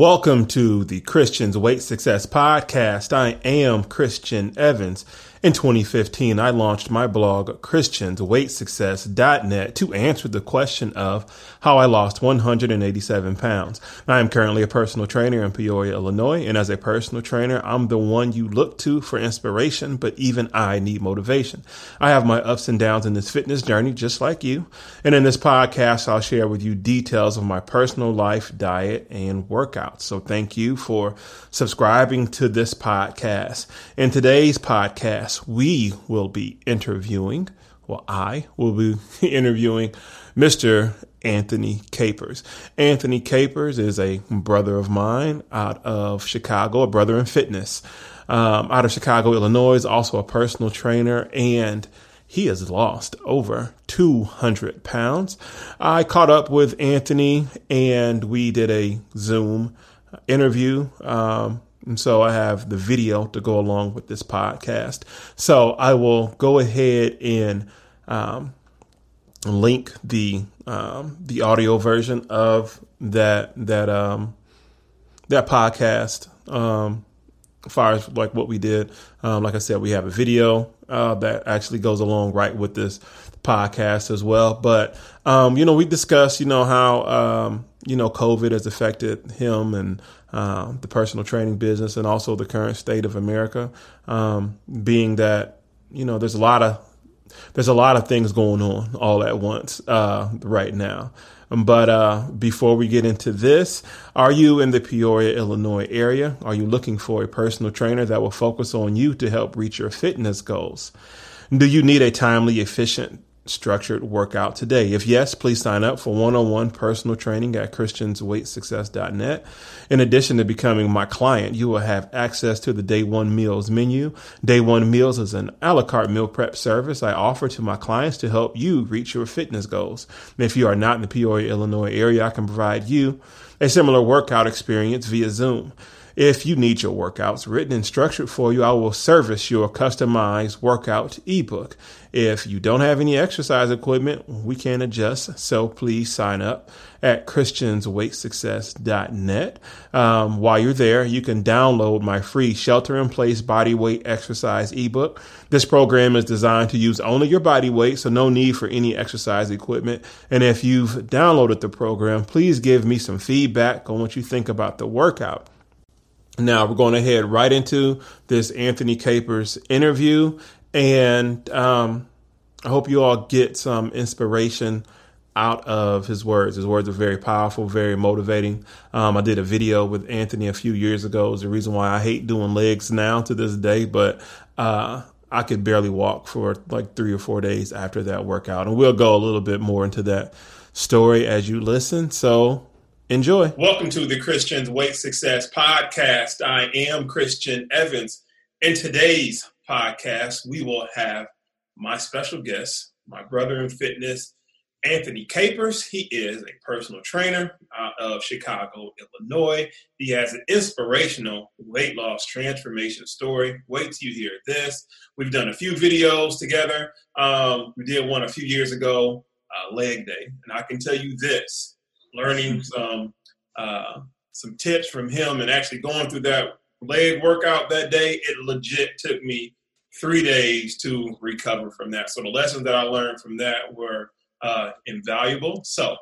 Welcome to the Christian's Weight Success Podcast. I am Christian Evans. In 2015, I launched my blog, ChristiansWeightSuccess.net, to answer the question of how I lost 187 pounds. I am currently a personal trainer in Peoria, Illinois, and as a personal trainer, I'm the one you look to for inspiration, but even I need motivation. I have my ups and downs in this fitness journey, just like you. And in this podcast, I'll share with you details of my personal life, diet, and workouts. So thank you for subscribing to this podcast. In today's podcast, we will be interviewing, well, I will be interviewing Mr. Anthony Capers. Anthony Capers is a brother of mine out of Chicago, a brother in fitness, um, out of Chicago, Illinois, also a personal trainer, and he has lost over 200 pounds. I caught up with Anthony and we did a Zoom interview. Um, and so I have the video to go along with this podcast. So I will go ahead and um, link the um, the audio version of that that um, that podcast. Um, as far as like what we did, um, like I said, we have a video uh, that actually goes along right with this podcast as well. But um, you know, we discussed, you know, how um, you know COVID has affected him and uh, the personal training business, and also the current state of America. Um, being that you know, there's a lot of there's a lot of things going on all at once uh, right now. But uh, before we get into this, are you in the Peoria, Illinois area? Are you looking for a personal trainer that will focus on you to help reach your fitness goals? Do you need a timely, efficient, structured workout today? If yes, please sign up for one on one personal training at ChristiansWeightSuccess.net. In addition to becoming my client, you will have access to the Day One Meals menu. Day One Meals is an a la carte meal prep service I offer to my clients to help you reach your fitness goals. If you are not in the Peoria, Illinois area, I can provide you a similar workout experience via Zoom. If you need your workouts written and structured for you, I will service your customized workout ebook. If you don't have any exercise equipment, we can adjust. So please sign up at christiansweightsuccess.net. Um, while you're there, you can download my free shelter in place body weight exercise ebook. This program is designed to use only your body weight, so no need for any exercise equipment. And if you've downloaded the program, please give me some feedback on what you think about the workout. Now we're going to head right into this Anthony Capers interview, and um, I hope you all get some inspiration out of his words. His words are very powerful, very motivating. Um, I did a video with Anthony a few years ago. It's the reason why I hate doing legs now to this day, but uh, I could barely walk for like three or four days after that workout. And we'll go a little bit more into that story as you listen. So enjoy. Welcome to the Christian's Weight Success Podcast. I am Christian Evans. In today's podcast, we will have my special guest, my brother in fitness, Anthony Capers. He is a personal trainer out of Chicago, Illinois. He has an inspirational weight loss transformation story. Wait till you hear this. We've done a few videos together. Um, we did one a few years ago, uh, leg day. And I can tell you this learning some, uh, some tips from him and actually going through that leg workout that day, it legit took me three days to recover from that. So the lessons that I learned from that were uh, invaluable. So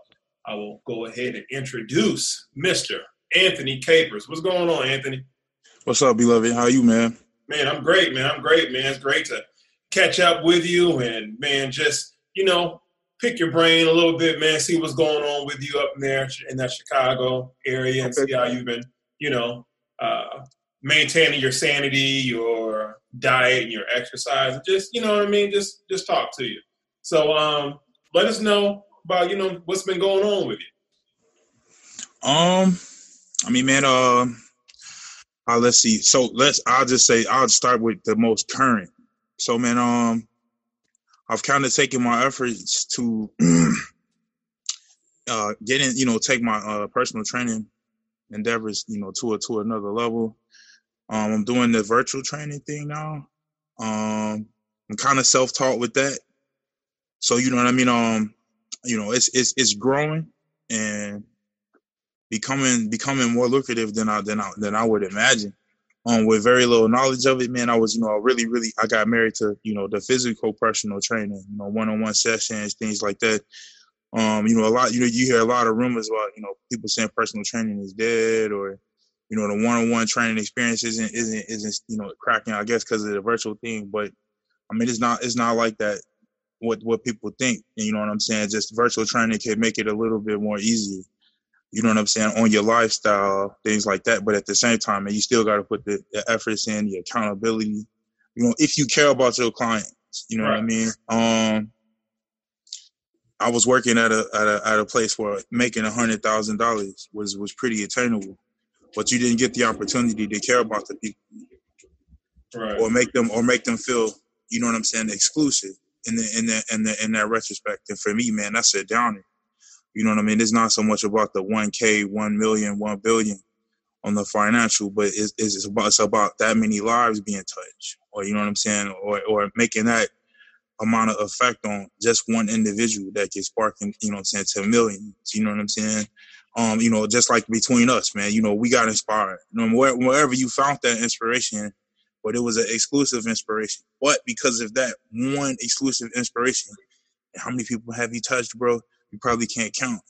I will go ahead and introduce Mr. Anthony Capers. What's going on, Anthony? What's up, beloved? How you, man? Man, I'm great, man. I'm great, man. It's great to catch up with you and man, just you know, pick your brain a little bit, man. See what's going on with you up in there in that Chicago area, and okay. see how you've been, you know, uh, maintaining your sanity, your diet, and your exercise. Just you know what I mean. Just just talk to you. So um, let us know about you know what's been going on with you. Um, I mean, man, uh, uh let's see. So let's. I'll just say I'll start with the most current. So, man, um, I've kind of taken my efforts to uh get in, you know, take my uh personal training endeavors, you know, to a to another level. Um, I'm doing the virtual training thing now. Um, I'm kind of self-taught with that. So you know what I mean. Um, you know, it's it's it's growing, and becoming becoming more lucrative than I than I than I would imagine. Um, with very little knowledge of it, man, I was, you know, I really, really, I got married to, you know, the physical personal training, you know, one-on-one sessions, things like that. Um, you know, a lot, you know, you hear a lot of rumors about, you know, people saying personal training is dead or, you know, the one-on-one training experience isn't, isn't, isn't, you know, cracking, I guess, because of the virtual thing. But I mean, it's not, it's not like that. What, what people think, you know what I'm saying? Just virtual training can make it a little bit more easy you know what I'm saying, on your lifestyle, things like that. But at the same time, man, you still got to put the, the, efforts in, the accountability, you know, if you care about your clients, you know right. what I mean? Um, I was working at a, at a, at a place where making a hundred thousand dollars was, was pretty attainable, but you didn't get the opportunity to care about the people right. or make them, or make them feel, you know what I'm saying, exclusive in the, in the, in the, in that retrospect. And for me, man, that's a downer you know what I mean? It's not so much about the 1K, 1 million, 1 billion on the financial, but it's, it's about it's about that many lives being touched, or you know what I'm saying, or or making that amount of effect on just one individual that gets sparking, you know what I'm saying, to millions. You know what I'm saying? Um, you know, just like between us, man, you know, we got inspired. You know, wherever you found that inspiration, but it was an exclusive inspiration. But because of that one exclusive inspiration, how many people have you touched, bro? You probably can't count.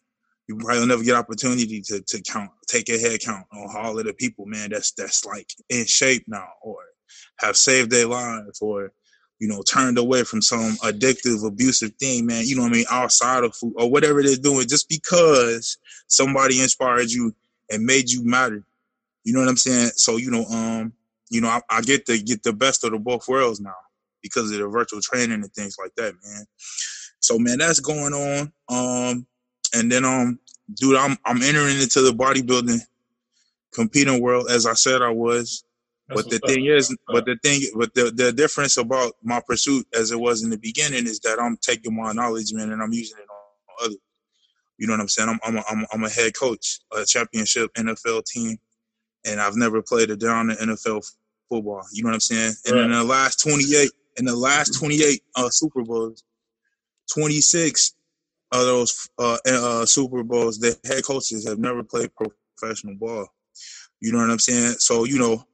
You probably never get opportunity to, to count, take a head count on all of the people, man, that's that's like in shape now or have saved their lives or, you know, turned away from some addictive, abusive thing, man, you know what I mean, outside of food or whatever they're doing, just because somebody inspired you and made you matter. You know what I'm saying? So, you know, um, you know, I, I get to get the best of the both worlds now because of the virtual training and things like that, man. So man, that's going on. Um, and then um, dude, I'm I'm entering into the bodybuilding competing world as I said I was. That's but the thing up. is, but the thing, but the, the difference about my pursuit as it was in the beginning is that I'm taking my knowledge, man, and I'm using it on others. You know what I'm saying? I'm I'm a, I'm, a, I'm a head coach, a championship NFL team, and I've never played a down in NFL football. You know what I'm saying? And right. in the last 28, in the last 28 uh, Super Bowls, 26 of those uh, uh, Super Bowls, the head coaches have never played professional ball. You know what I'm saying? So you know,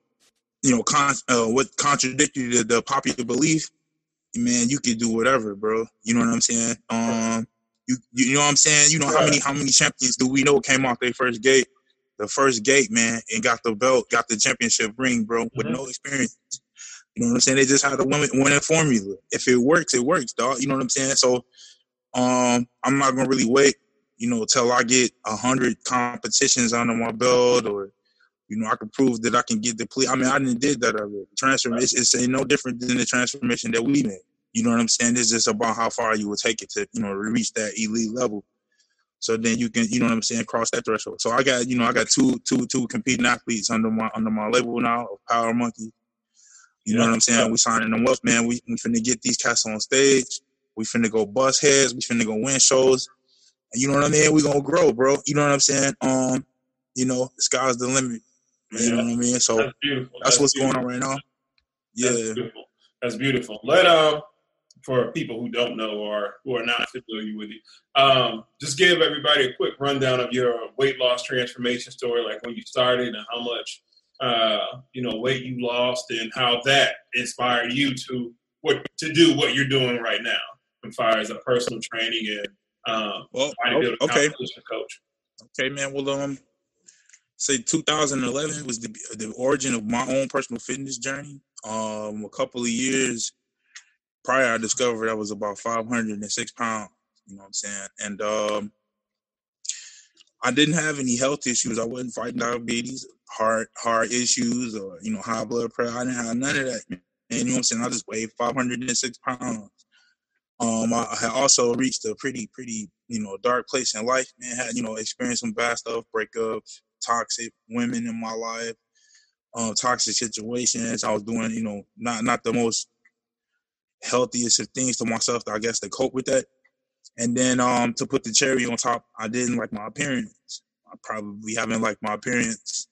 you know, con- uh, what contradicted the, the popular belief, man, you could do whatever, bro. You know what I'm saying? Um, you you know what I'm saying? You know how many how many champions do we know came off their first gate, the first gate, man, and got the belt, got the championship ring, bro, with mm-hmm. no experience. You know what I'm saying? They just had the winning, winning formula. If it works, it works, dog. You know what I'm saying? So, um, I'm not gonna really wait, you know, till I get a hundred competitions under my belt, or you know, I can prove that I can get the plea. I mean, I didn't did that already. Transformation is no different than the transformation that we made. You know what I'm saying? It's just about how far you will take it to, you know, reach that elite level. So then you can, you know what I'm saying, cross that threshold. So I got, you know, I got two, two, two competing athletes under my under my label now of Power Monkey you know what I'm saying? We signing them up, man. We we finna get these cats on stage. We finna go bust heads. We finna go win shows. And you know what I mean? We gonna grow, bro. You know what I'm saying? Um, you know, the sky's the limit. You yeah. know what I mean? So that's, that's, that's what's beautiful. going on right now. Yeah. That's beautiful. That's beautiful. Let um for people who don't know or who are not familiar with you, um, just give everybody a quick rundown of your weight loss transformation story, like when you started and how much uh, you know, weight you lost and how that inspired you to what to do what you're doing right now, as far as a personal training and um, well, okay. coach. Okay, man. Well, um, say 2011 was the the origin of my own personal fitness journey. Um, a couple of years prior, I discovered I was about 506 pounds. You know what I'm saying? And um, I didn't have any health issues. I wasn't fighting diabetes heart heart issues or you know high blood pressure. I didn't have none of that. And you know what I'm saying? I just weighed 506 pounds. Um, I also reached a pretty pretty you know dark place in life. Man, had you know experienced some bad stuff, breakups, toxic women in my life, um, toxic situations. I was doing you know not not the most healthiest of things to myself. I guess to cope with that. And then um to put the cherry on top, I didn't like my appearance. I probably haven't liked my appearance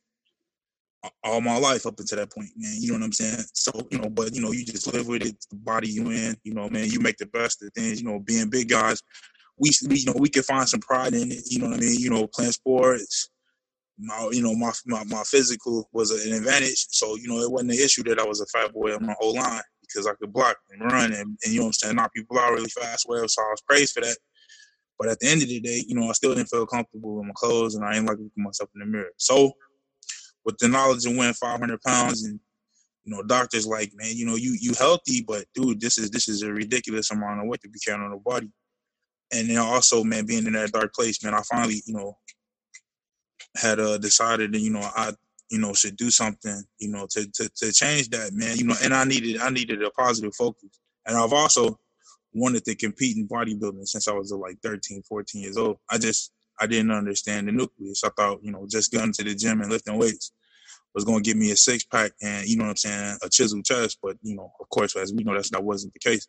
all my life up until that point, man. You know what I'm saying? So, you know, but you know, you just live with it, the body you in, you know, man, you make the best of things, you know, being big guys, we, we you know, we can find some pride in it, you know what I mean? You know, playing sports, my you know my, my my physical was an advantage. So you know it wasn't an issue that I was a fat boy on my whole line because I could block and run and, and you know I'm saying knock people out really fast. Well, so I was praised for that. But at the end of the day, you know, I still didn't feel comfortable in my clothes and I didn't like looking myself in the mirror. So with the knowledge of weighing 500 pounds and you know, doctors like, man, you know, you you healthy, but dude, this is this is a ridiculous amount of weight to be carrying on the body. And then also, man, being in that dark place, man, I finally, you know, had uh decided that you know I you know should do something you know to to to change that man you know and I needed I needed a positive focus. And I've also wanted to compete in bodybuilding since I was uh, like 13 14 years old. I just I didn't understand the nucleus. I thought you know just going to the gym and lifting weights was going to give me a six pack and you know what I'm saying a chiseled chest. But you know of course as we know that's that wasn't the case.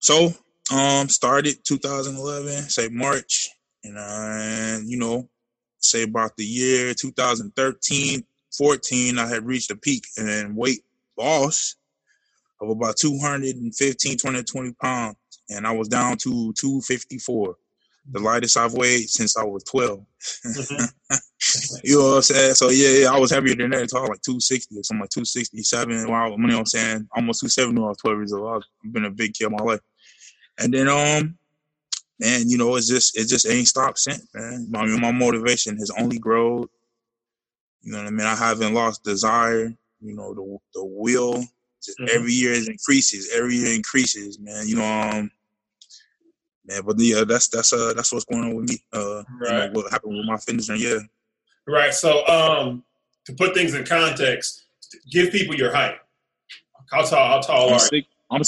So um started 2011 say March and uh, you know say about the year 2013, 14, I had reached a peak in weight loss of about 215, 220 pounds. And I was down to 254, the lightest I've weighed since I was 12. Mm-hmm. you know what I'm saying? So yeah, yeah, I was heavier than that. So like 260 or something like 267. Wow, you know what I'm saying? Almost 270 when I was 12 years old. I've been a big kid my life. And then um and you know, it's just it just ain't stopped since, man. I mean, my motivation has only grown. You know what I mean? I haven't lost desire. You know, the the will mm-hmm. every year it increases. Every year increases, man. You know, um, man. But yeah, that's that's uh that's what's going on with me. Uh, right. You know, what happened with my fitness and yeah. Right. So, um, to put things in context, give people your height. How tall? How tall I'm are six, you? I'm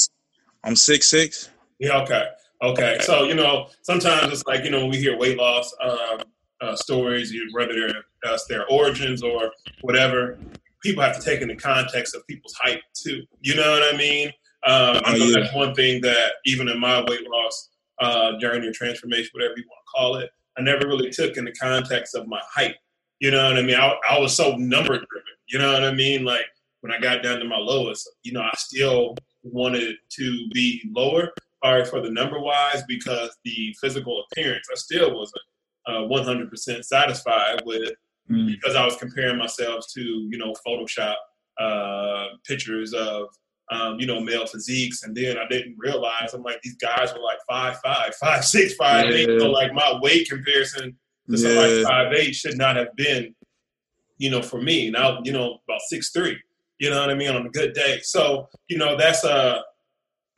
I'm six six. Yeah. Okay. Okay, so you know, sometimes it's like you know when we hear weight loss um, uh, stories, whether they're uh, their origins or whatever. People have to take in the context of people's height too. You know what I mean? Um, I know oh, yeah. that's one thing that even in my weight loss uh, journey or transformation, whatever you want to call it, I never really took in the context of my height. You know what I mean? I, I was so number driven. You know what I mean? Like when I got down to my lowest, you know, I still wanted to be lower, far for the number wise because the physical appearance I still wasn't uh, 100% satisfied with mm. because I was comparing myself to you know Photoshop uh, pictures of um, you know male physiques, and then I didn't realize I'm like these guys were like five five, five six, five yeah. eight. So like my weight comparison to yeah. somebody five eight should not have been you know for me. Now you know about six three. You know what I mean on a good day. So you know that's a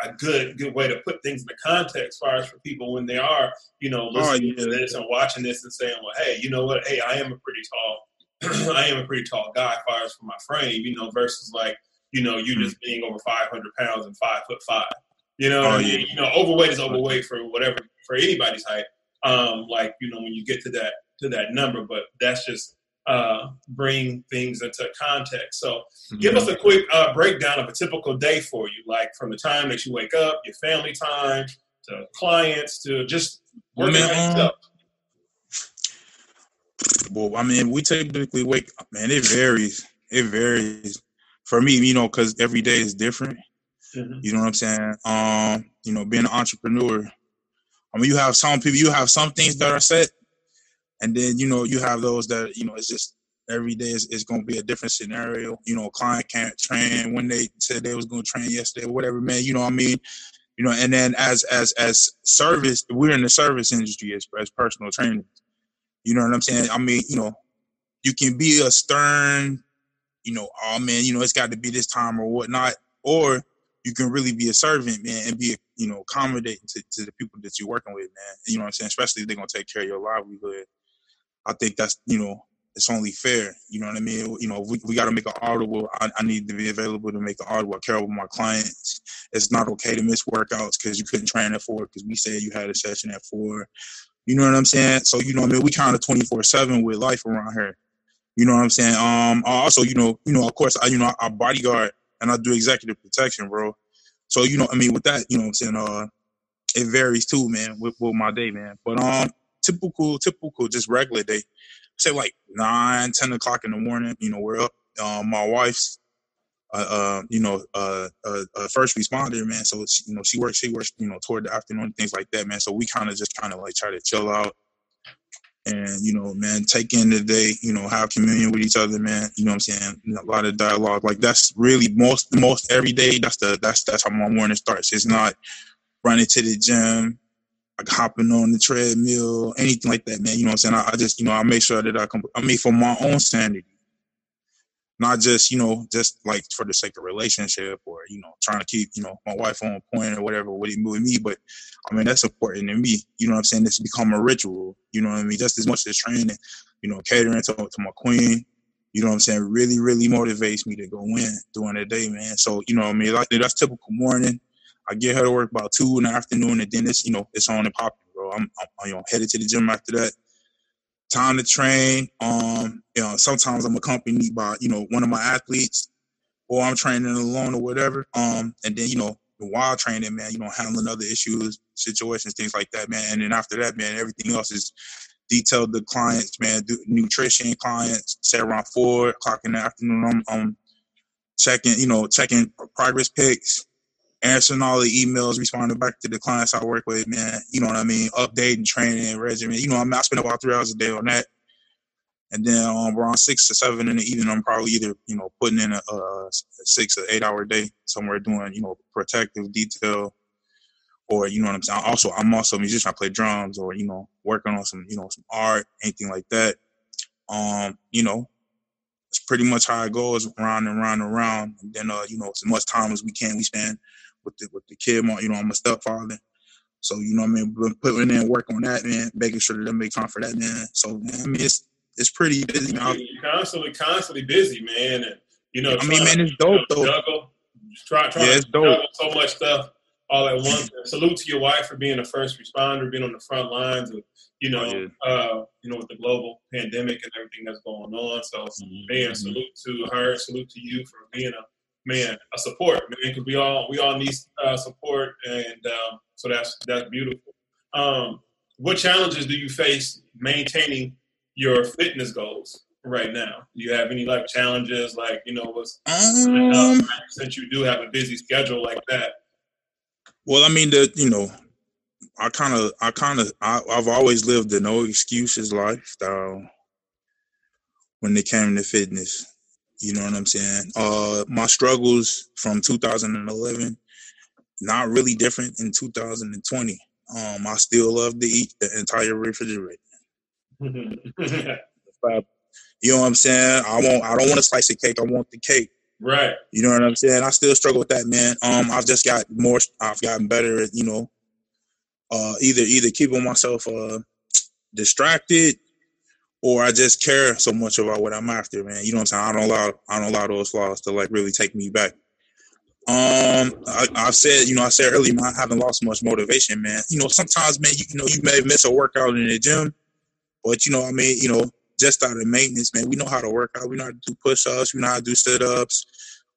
a good good way to put things in the context as far as for people when they are you know oh, listening oh, yeah. to this and watching this and saying well hey you know what hey i am a pretty tall i am a pretty tall guy as far as for my frame you know versus like you know you mm-hmm. just being over 500 pounds and five foot five you know oh, I mean? yeah. you know overweight is overweight for whatever for anybody's height um like you know when you get to that to that number but that's just uh, bring things into context. So, mm-hmm. give us a quick uh, breakdown of a typical day for you, like from the time that you wake up, your family time, to clients, to just working man, up. Well, I mean, we typically wake up, man. It varies. It varies for me, you know, because every day is different. Mm-hmm. You know what I'm saying? Um, you know, being an entrepreneur. I mean, you have some people, you have some things that are set, and then, you know, you have those that, you know, it's just every day is, is going to be a different scenario. You know, client can't train when they said they was going to train yesterday, whatever, man. You know what I mean? You know, and then as as as service, we're in the service industry as, as personal trainers. You know what I'm saying? I mean, you know, you can be a stern, you know, oh man, you know, it's got to be this time or whatnot, or you can really be a servant, man, and be, you know, accommodating to, to the people that you're working with, man. You know what I'm saying? Especially if they're gonna take care of your livelihood. I think that's you know it's only fair. You know what I mean? You know, we, we got to make an audible. I, I, need to be available to make an audible. I care with my clients. It's not okay to miss workouts because you couldn't train at four because we said you had a session at four. You know what I'm saying? So you know, I mean, we kind of 24 seven with life around here. You know what I'm saying? Um, also, you know, you know, of course, I, you know, I bodyguard and I do executive protection, bro. So you know, I mean, with that, you know, what I'm saying, uh, it varies too, man, with, with my day, man. But um, typical, typical, just regular day. Say like nine, ten o'clock in the morning. You know, we're up. Um, my wife's, uh, uh you know, uh, uh, uh, first responder, man. So you know, she works, she works, you know, toward the afternoon, things like that, man. So we kind of just kind of like try to chill out. and you know, man, take in the day, you know, have communion with each other, man. You know what I'm saying? You know, a lot of dialogue. Like that's really most most every day. That's the that's that's how my morning starts. It's not running to the gym, like hopping on the treadmill, anything like that, man. You know what I'm saying? I, I just, you know, I make sure that I come. I mean, for my own sanity, not just, you know, just like for the sake of relationship or you know, trying to keep, you know, my wife on point or whatever with me. But I mean, that's important to me. You know what I'm saying? It's become a ritual. You know what I mean? Just as much as training, you know, catering to, to my queen. You know what I'm saying? Really, really motivates me to go in during the day, man. So, you know what I mean? Like that's typical morning I get her to work about two in the afternoon, and then it's you know it's on and popping, bro. I'm, I'm you know headed to the gym after that. Time to train. Um, you know, sometimes I'm accompanied by you know one of my athletes, or I'm training alone or whatever. Um, and then you know while training, man, you know handling other issues, situations, things like that, man. And then after that, man, everything else is detailed the clients, man, nutrition clients, say around four o'clock in the afternoon. I'm, I'm checking, you know, checking progress pics, answering all the emails, responding back to the clients I work with, man. You know what I mean? Updating, training, regimen. You know, I, mean, I spend about three hours a day on that. And then um, around six to seven in the evening, I'm probably either, you know, putting in a, a six or eight hour day somewhere doing, you know, protective detail or, you know what I'm saying? Also, I'm also a musician. I play drums or, you know, working on some, you know, some art, anything like that. Um, you know, it's pretty much how it goes round and round and round. And then, uh, you know, as much time as we can, we spend with the with the kid. You know, I'm a stepfather. So, you know I mean? Putting in work on that, man, making sure that they make time for that, man. So, man, I mean, it's it's pretty busy. You're constantly, constantly busy, man. And, you know, I mean, man, it's dope, though. Juggle, try, try yeah, it's dope. so much stuff all at once. salute to your wife for being a first responder, being on the front lines of, you know, oh, yeah. uh, you know, with the global pandemic and everything that's going on. So, mm-hmm. man, salute to her, salute to you for being a man, a support, man, because we all we all need uh, support, and um, so that's that's beautiful. Um, what challenges do you face maintaining your fitness goals right now? Do you have any like challenges, like you know, what's um, since you do have a busy schedule like that? Well, I mean, the you know, I kind of, I kind of, I've always lived the no excuses lifestyle when it came to fitness. You know what I'm saying? Uh, my struggles from 2011 not really different in 2020. Um, I still love to eat the entire refrigerator. you know what I'm saying? I want. I don't want a slice of cake. I want the cake. Right. You know what I'm saying? I still struggle with that, man. Um, I've just got more. I've gotten better at you know, uh, either either keeping myself uh distracted or I just care so much about what I'm after, man. You know what I'm saying? I don't allow I don't allow those flaws to like really take me back. Um, I, I said, you know, I said earlier, man, I haven't lost much motivation, man. You know, sometimes, man, you, you know, you may miss a workout in the gym, but you know, I mean, you know, just out of maintenance, man, we know how to work out. We know how to do push-ups. We know how to do sit-ups.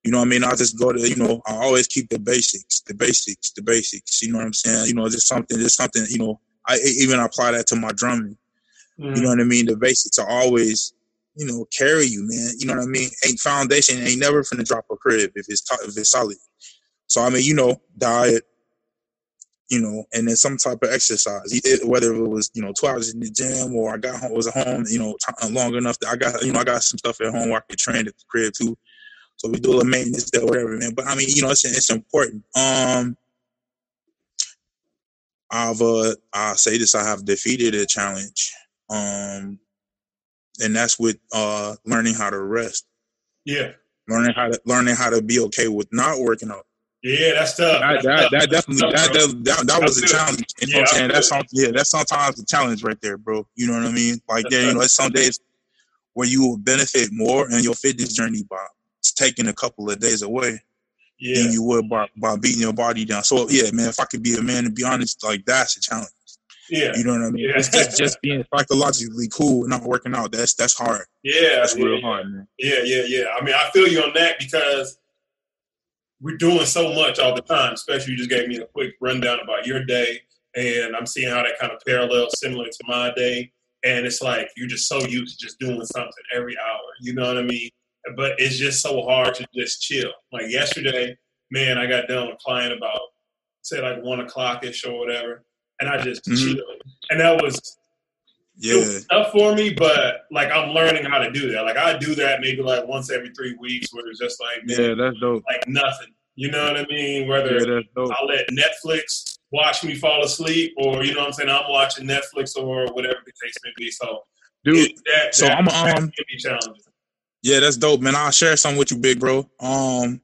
You know I mean? I just go to, you know, I always keep the basics, the basics, the basics. You know what I'm saying? You know, just something, just something, you know, I even apply that to my drumming. Mm. You know what I mean? The basics are always, you know, carry you, man. You know what I mean? Ain't foundation ain't never finna drop a crib if it's if it's solid. So I mean, you know, diet, you know, and then some type of exercise, whether it was you know two hours in the gym or I got home was at home, you know, t- long enough that I got you know I got some stuff at home where I could train at the crib too. So we do a little maintenance there, whatever, man. But I mean, you know, it's it's important. Um, I've uh, I say this, I have defeated a challenge um, and that's with uh, learning how to rest. Yeah, learning how to learning how to be okay with not working out. Yeah, that's tough. That, that, that definitely that, that, that, that was a challenge. You know yeah, what I'm saying? That's some, yeah, that's sometimes a challenge right there, bro. You know what I mean? Like yeah, you know, it's some days where you will benefit more in your fitness journey by taking a couple of days away yeah. than you would by, by beating your body down. So yeah, man, if I could be a man and be honest, like that's a challenge. Yeah. You know what I mean? Yeah. It's just just being psychologically cool and not working out. That's that's hard. Yeah. That's yeah, real hard, man. Yeah, yeah, yeah. I mean, I feel you on that because we're doing so much all the time, especially you just gave me a quick rundown about your day and I'm seeing how that kind of parallels similar to my day. And it's like you're just so used to just doing something every hour. You know what I mean? But it's just so hard to just chill. Like yesterday, man, I got done with a client about say like one o'clock ish or whatever and I just mm-hmm. chilled. And that was Yeah. it was tough for me, but like I'm learning how to do that. Like I do that maybe like once every three weeks, where it's just like man, Yeah, that's dope. like nothing. You know what I mean? Whether Yeah. I'll let Netflix watch me fall asleep, or you know what I'm saying, I'm watching Netflix or whatever the case may be. So Dude, that, so that, I'm, that um, can be challenging. Yeah, that's dope, man. I'll share something with you, big bro. Um,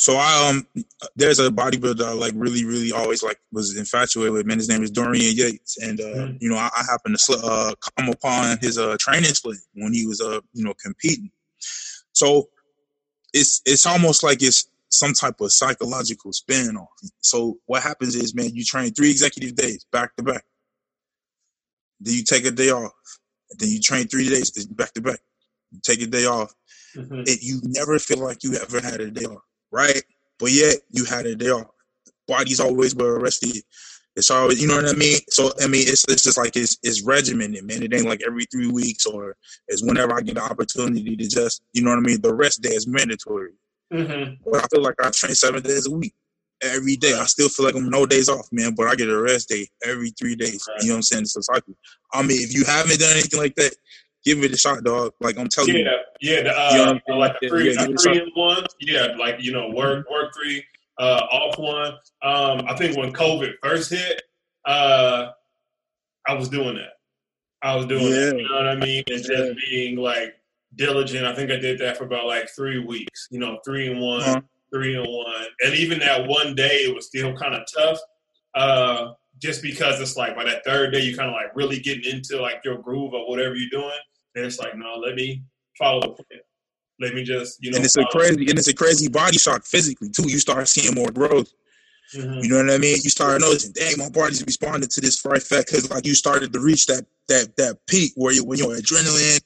so I um, there's a bodybuilder I like really, really always like was infatuated with. Man, his name is Dorian Yates, and uh, Mhm. you know, I, I happened to sl- uh come upon his uh training split when he was uh you know competing. So it's it's almost like it's some type of psychological spin off. So what happens is, man, you train three executive days back to back. Then you take a day off. Then you train three days back to back. You take a day off Mhm. it, you never feel like you ever had a day off, right? But yet you had a day off. Body's always were rested. It's always, you know what I mean. So I mean, it's it's just like it's it's regimented, man. It ain't like every three weeks or it's whenever I get the opportunity to just, you know what I mean. The rest day is mandatory. Mhm. But I feel like I train seven days a week, every day. I still feel like I'm no days off, man. But I get a rest day every three days. You know what I'm saying? It's a cycle. I mean, if you haven't done anything like that, give it a shot, dog. Like I'm telling you. Yeah, yeah, the, uh, You know what I'm you know, like the three, Yeah, the give it a three in one. Yeah, like you know, work work three, uh, off one. Um, I think when COVID first hit, uh, I was doing that. I was doing Yeah. that. You know what I mean? And Yeah. just being like diligent. I think I did that for about like three weeks. You know, three and one, Uh-huh. three and one, and even that one day, it was still kind of tough. Uh, just because it's like by that third day, you kind of like really getting into like your groove or whatever you're doing. And it's like, no, let me follow the plan. Let me just, you know, and it's a crazy and it's a crazy body shock physically too. You start seeing more growth. Mhm. You know what I mean? You start noticing, dang, my body's responding to this fright fat because like you started to reach that that that peak where you when your adrenaline,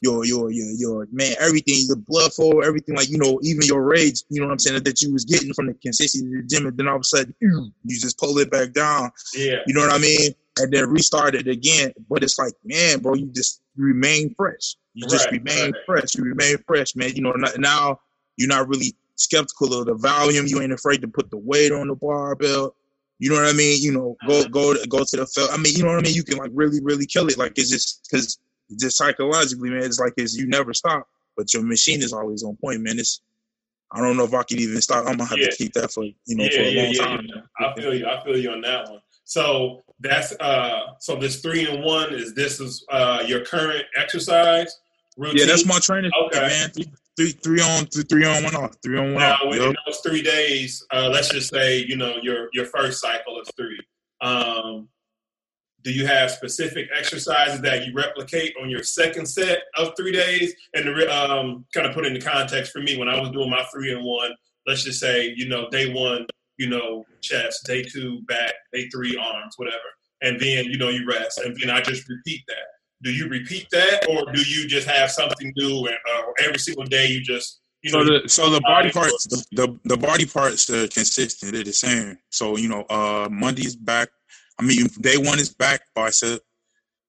your your your your man, everything, your blood flow, everything like you know, even your rage, you know what I'm saying, that you was getting from the consistency of the gym, and then all of a sudden you just pull it back down. Yeah, You know what I mean? And then restart it again. But it's like, man, bro, you just remain fresh. You just Right, remain right. fresh. You remain fresh, man. You know, n- now you're not really skeptical of the volume. You ain't afraid to put the weight on the barbell. You know what I mean? You know, go mm-hmm. go to, go to the field. I mean, you know what I mean? You can like really really kill it. Like it's just because just psychologically, man. It's like it's you never stop, but your machine is always on point, man. It's I don't know if I could even stop. I'm gonna have Yeah. to keep that for you know yeah, for a yeah, long time. I feel you. I feel you on that one. So that's uh, so this three and one is this is uh your current exercise routine. Yeah, that's my training. Okay. man. Three, three, three on, three, three on, one off. Three on, one Now, off. within Yep. those three days, uh, let's just say you know your your first cycle is three. Um, do you have specific exercises that you replicate on your second set of three days? And to um, kind of put into context for me, when I was doing my three and one, let's just say you know day one, you know chest, day two back, day three arms, whatever, and then you know you rest, and then I just repeat that. Do you repeat that, or do you just have something new, and uh, every single day you just you know So the so the body Uh, parts, the, the the body parts are consistent. They're the same. So you know, uh, Monday's back. I mean, day one is back bicep.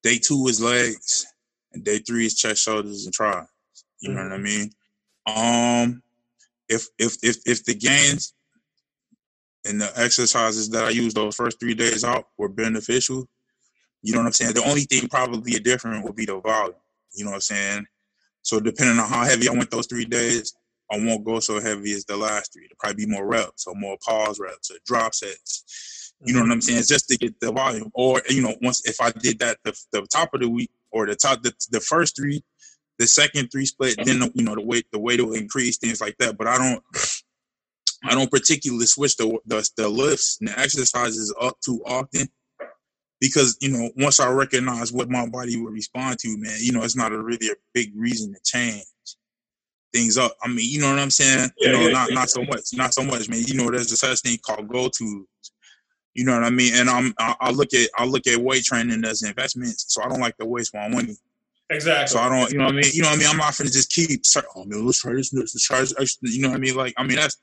Day two is legs, and day three is chest, shoulders, and triceps. You know what I mean? Um, if if if if the gains and the exercises that I used those first three days out were beneficial, you know what I'm saying. The only thing probably different would be the volume. You know what I'm saying. So depending on how heavy I went those three days, I won't go so heavy as the last three. It'll probably be more reps or more pause reps or drop sets. You know what I'm saying? Just to get the volume. Or, you know, once if I did that the, the top of the week or the top the, the first three, the second three split, then you know the weight the weight will increase, things like that. But I don't I don't particularly switch the the, the lifts and the exercises up too often because you know once I recognize what my body would respond to, man, you know it's not a really a big reason to change things up. I mean, you know what I'm saying? Yeah, you know, yeah, not yeah. not so much, not so much, man. You know, there's a such thing called go to. You know what I mean? And I'm I, I look at I look at weight training as investments, so I don't like to waste my money. Exactly. So I don't, you know what I mean? You know what I mean? I'm not finna just keep, oh man, let's try this, let's try this. You know what I mean? Like, I mean, that's,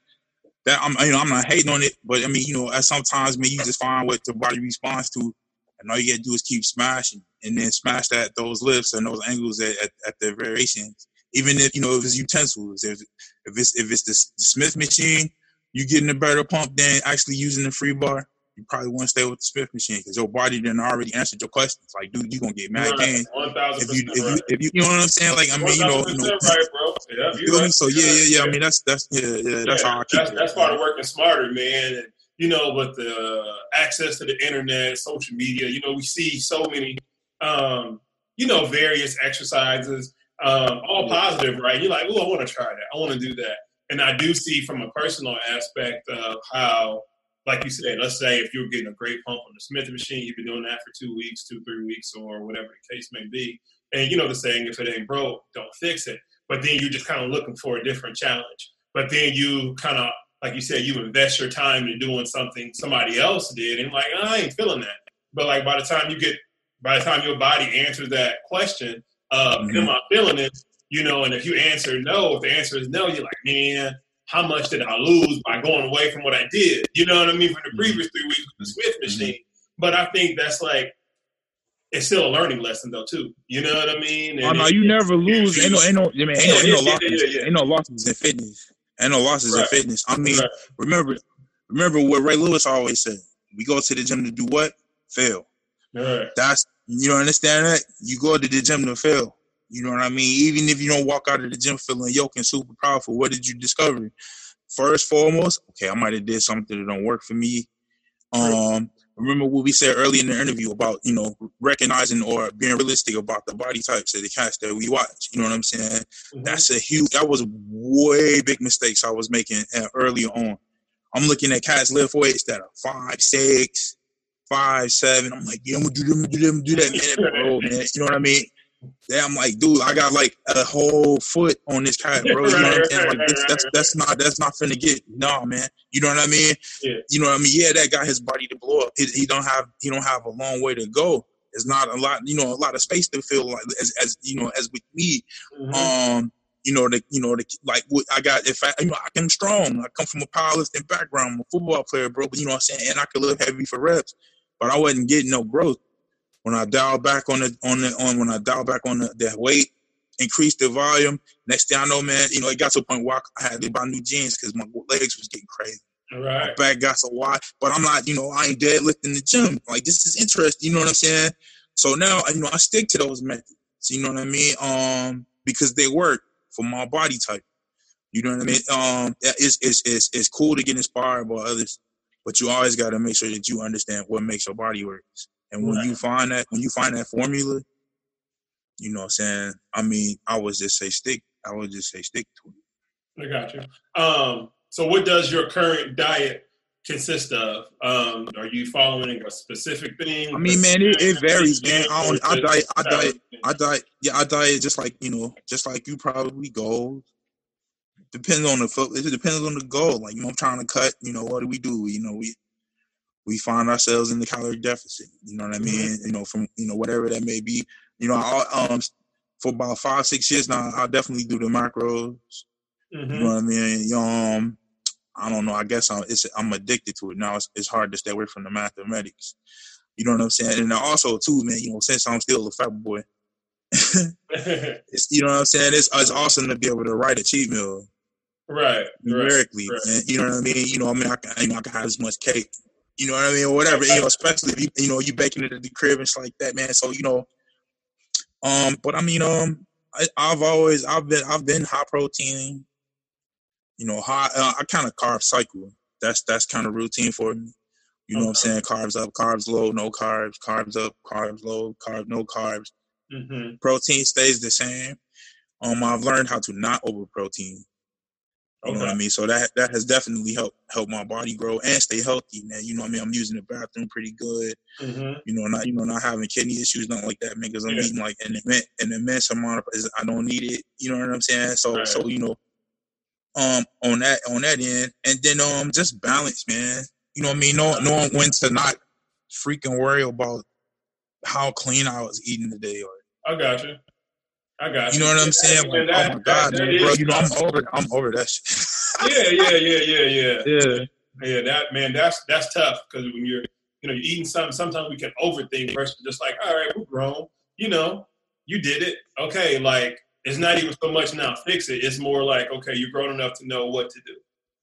that I'm, you know, I'm not hating on it, but I mean, you know, at sometimes, man, you just find what the body responds to, and all you gotta do is keep smashing, and then smash that those lifts and those angles at, at, at the variations. Even if you know if it's utensils, if if it's if it's the, the Smith machine, you getting a better pump than actually using the free bar. You probably to stay with the Smith machine because your body didn't already answered your questions. Like, dude, you gonna get mad Right. One thousand if you if you if you you know what I'm saying. Like, I mean, you know, you know, right, bro. Yeah, you you're feel me? right. So yeah, yeah, yeah. I mean, that's that's yeah, yeah. That's Yeah, how I keep that's, it. that's part of working smarter, man. And you know, with the access to the internet, social media, you know, we see so many, um, you know, various exercises, um, all positive, right? You're like, oh, I want to try that. I want to do that. And I do see from a personal aspect of how, like you said, let's say if you're getting a great pump on the Smith machine, you've been doing that for two weeks, two, three weeks, or whatever the case may be. And you know the saying, if it ain't broke, don't fix it. But then you're just kind of looking for a different challenge. But then you kind of, like you said, you invest your time in doing something somebody else did, and like, I ain't feeling that. But like by the time you get, by the time your body answers that question, uh, Mhm. am I feeling it? You know, and if you answer no, if the answer is no, you're like, man, how much did I lose by going away from what I did? You know what I mean? From the Mhm. previous three weeks with the Smith Mhm. machine. But I think that's like, it's still a learning lesson though too. You know what I mean? Oh no, you never lose. Ain't no, ain't no, I mean, ain't no, ain't Yeah, yeah, losses. yeah, yeah. Ain't no losses in fitness. Ain't no losses Right. in fitness. I mean, Right. remember, remember what Ray Lewis always said. We go to the gym to do what? Fail. Right. That's you don't understand that. You go to the gym to fail. You know what I mean? Even if you don't walk out of the gym feeling yoked and super powerful, what did you discover? First, foremost, okay, I might have did something that don't work for me. Um, remember what we said earlier in the interview about you know recognizing or being realistic about the body types of the cats that we watch. You know what I'm saying? Mhm. That's a huge. That was way big mistakes I was making uh, earlier on. I'm looking at cats lift weights that are five, six, five, seven. I'm like, yeah, I'm gonna do them, do them, do that, man, bro, man. You know what I mean? Yeah, I'm like, dude, I got like a whole foot on this cat, bro. You know what I'm saying? Like, this, that's that's not that's not finna get no, man. You know what I mean? Yeah. You know what I mean? Yeah, that got his body to blow up. He, he don't have he don't have a long way to go. It's not a lot, you know, a lot of space to fill like as as you know as with me Mhm. um you know the you know the like what I got if I you know I am strong I come from a powerlifting background I'm a football player bro but you know what I'm saying and I could live heavy for reps but I wasn't getting no growth when I dial back on the on the on when I dialed back on the, the weight increase the volume next thing I know man you know it got to a point where I had to buy new jeans because my legs was getting crazy my Right. back got so wide but I'm not you know I ain't deadlifting the gym like this is interesting you know what I'm saying so now you know I stick to those methods you know what I mean um because they work for my body type. You know what I mean? Um, it's it's it's it's cool to get inspired by others, but you always got to make sure that you understand what makes your body work. And when Right. you find that, when you find that formula, you know what I'm saying? I mean, I would just say stick. I would just say stick to it. I got you. Um, so, what does your current diet consist of? Um, are you following a specific thing? I mean, man, it, it varies, man. I, don't, I diet, I diet, I diet, yeah, I diet just like you know, just like you probably go. Depends on the it depends on the goal. Like you know, I'm trying to cut. You know, what do we do? You know, we we find ourselves in the calorie deficit. You know what I mean? You know, from you know whatever that may be. You know, I, um, for about five six years now, I'll definitely do the macros. You Mhm. know what I mean? Um, I don't know. I guess I'm it's I'm addicted to it now. It's, it's hard to stay away from the mathematics. You know what I'm saying? And also too, man. You know, since I'm still a fat boy, it's you know what I'm saying. It's it's awesome to be able to write a cheat meal right. Right. numerically. right. And, you know what I mean? You know, I mean, I can, you know, I can have as much cake. You know what I mean? Or whatever. You know, especially if you, you know you baking it at the crib and shit like that, man. So you know, um, but I mean, um, I, I've always I've been I've been high protein. You know, high. Uh, I kind of carb cycle. That's that's kind of routine for me. You know what I'm saying? Carbs up, carbs low, no carbs, carbs up, carbs low, carbs no carbs. Mhm. Protein stays the same. Um, I've learned how to not over protein. You know what I mean? So that that has definitely helped help my body grow and stay healthy, man. You know what I mean? I'm using the bathroom pretty good. Mhm. You know, not you know not having kidney issues, nothing like that, man. Because I'm Yeah. eating like an immense an immense amount of I don't need it. You know what I'm saying? So Right. so you know, um, on that on that end, and then um, just balance, man. You know what I mean? Know knowing when to not freaking worry about how clean I was eating today, or I got you. I got you you. know what I'm saying? Like, that- oh my god, that- that man, bro. is You know I'm over I'm over that shit. yeah, yeah, yeah, yeah, yeah. yeah. Yeah, that man, that's that's tough because when you're, you know, you're eating something, sometimes we can overthink versus just like, all right, we're grown, you know, you did it, okay. Like it's not even so much now fix it. It's more like, okay, you're grown enough to know what to do.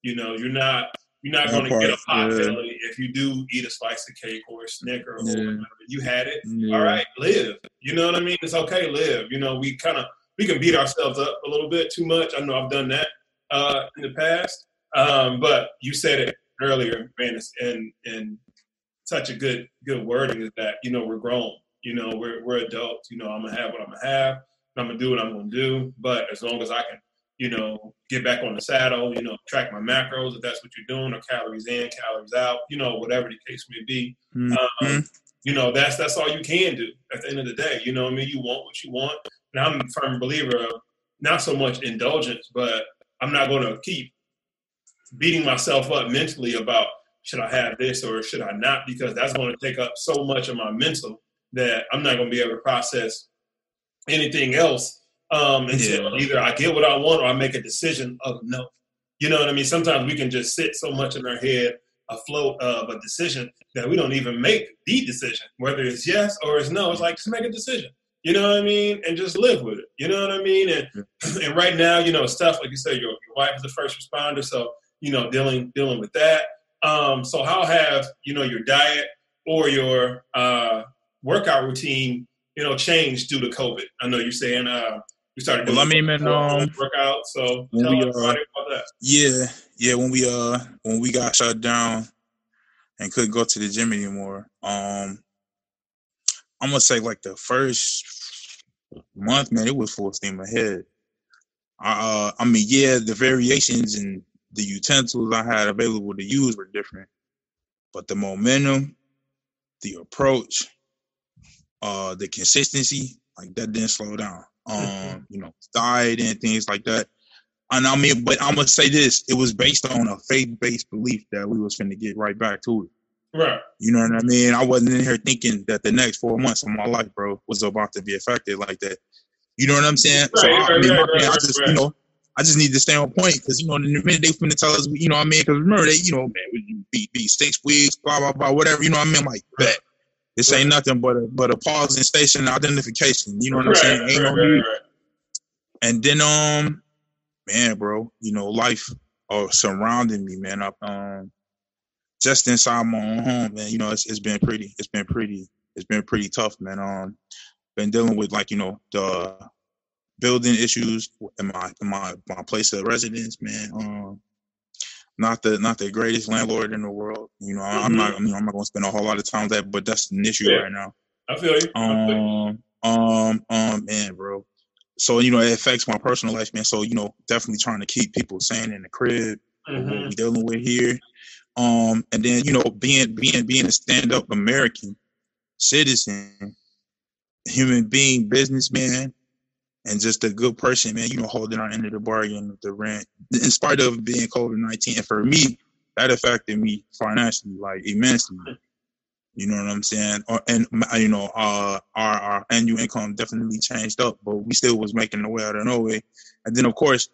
You know, you're not You're not going to get a pot yeah. belly if you do eat a slice of cake or a snicker or yeah. whatever. You had it. Yeah. All right, live. You know what I mean? It's okay, live. You know, we kind of we can beat ourselves up a little bit too much. I know I've done that uh, in the past. Um, but you said it earlier, man, and and such a good good wording is that you know we're grown. You know, we're we're adults. You know, I'm gonna have what I'm gonna have. I'm gonna do what I'm gonna do. But as long as I can you know, get back on the saddle, you know, track my macros if that's what you're doing, or calories in, calories out, you know, whatever the case may be. Mm-hmm. Um, you know, that's that's all you can do at the end of the day. You know I mean? You want what you want. And I'm a firm believer of not so much indulgence, but I'm not gonna keep beating myself up mentally about should I have this or should I not, because that's gonna take up so much of my mental that I'm not gonna be able to process anything else um, until yeah. either I get what I want or I make a decision of no. You know what I mean? Sometimes we can just sit so much in our head afloat of a decision that we don't even make the decision, whether it's yes or it's no. It's like just make a decision. You know what I mean? And just live with it. You know what I mean? And and right now, you know, stuff like you said, your, your wife is a first responder, so you know, dealing dealing with that. Um, so how have you know your diet or your uh, workout routine, you know, changed due to COVID? I know you're saying uh, we started doing well, I mean, man, um, workout. So tell we, us uh, about that. Yeah, yeah. When we uh when we got shut down and couldn't go to the gym anymore, um, I'm gonna say like the first month, man, it was full steam ahead. Uh, I mean, yeah, the variations and the utensils I had available to use were different, but the momentum, the approach, uh, the consistency, like that didn't slow down. Um, you know, died and things like that. And I mean, but I'm gonna say this: it was based on a faith-based belief that we was to get right back to it. Right. You know what I mean? I wasn't in here thinking that the next four months of my life, bro, was about to be affected like that. You know what I'm saying? Right, so I, right, I mean, right, I just, you know, I just need to stay on point because you know, in the minute they finna tell us, you know, what I mean, because remember they, you know, man, be be six weeks, blah blah blah, whatever. You know, what I mean, I'm like bet. This ain't nothing but a but a pausing station identification. You know what I'm saying? Need. And then um, man, bro, you know, life uh, surrounding me, man. Up um, just inside my own home, man. You know, it's it's been pretty. It's been pretty. It's been pretty tough, man. Um, been dealing with like you know the building issues in my in my my place of residence, man. Um, not the not the greatest landlord in the world. You know, mm-hmm. I'm not. I mean, I'm not going to spend a whole lot of time with that, but that's an issue yeah. right now. I feel you. Um, um, um, man, bro. So you know, it affects my personal life, man. So you know, definitely trying to keep people sane in the crib. Mm-hmm. Dealing with here. Um, and then you know, being being being a stand up American citizen, human being, businessman and just a good person, man, you know, holding our end of the bargain with the rent. In spite of being COVID 19, and for me, that affected me financially, like immensely. You know what I'm saying? Or, and you know, uh, our our annual income definitely changed up, but we still was making the way out of nowhere. And then, of course,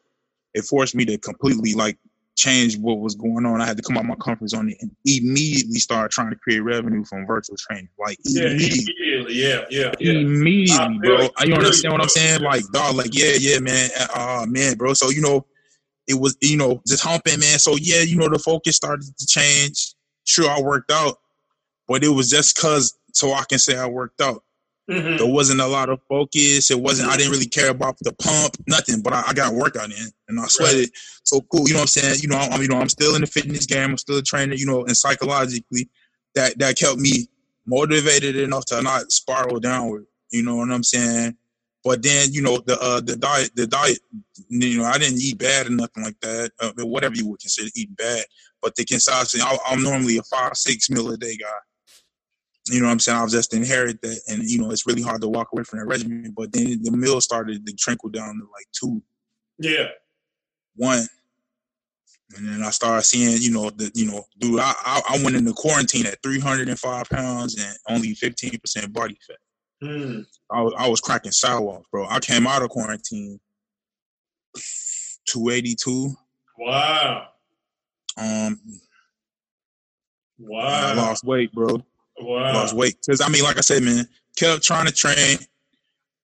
it forced me to completely like change what was going on. I had to come out my comfort zone and immediately start trying to create revenue from virtual training. Like yeah, immediately, immediately yeah, yeah, yeah. Immediately, bro. You understand what I'm saying? Like, dog, like, yeah, yeah, man. Uh, man, bro. So, you know, it was, you know, just humping, man. So, yeah, you know, the focus started to change. Sure, I worked out, but it was just cause so I can say I worked out. Mm-hmm. There wasn't a lot of focus. It wasn't. I didn't really care about the pump, nothing. But I, I got workout in, and I sweated. Right. So cool. You know what I'm saying? You know, I'm, you know, I'm still in the fitness game. I'm still a trainer. You know, and psychologically, that that kept me motivated enough to not spiral downward. You know what I'm saying? But then, you know, the uh, the diet, the diet. You know, I didn't eat bad or nothing like that. Uh, whatever you would consider eating bad. But the consistency, I'm normally a five six meal a day guy. You know what I'm saying? I've just inherited that, and you know it's really hard to walk away from that regimen. But then the meal started to trickle down to like two, yeah, one, and then I started seeing, you know, the you know, dude, I I, I went into quarantine at 305 pounds and only 15 percent body fat. Mm. I was I was cracking sidewalks, bro. I came out of quarantine 282. Wow. Um. Wow. I lost weight, bro. Wow. Lost weight. Because, I mean, like I said, man, kept trying to train,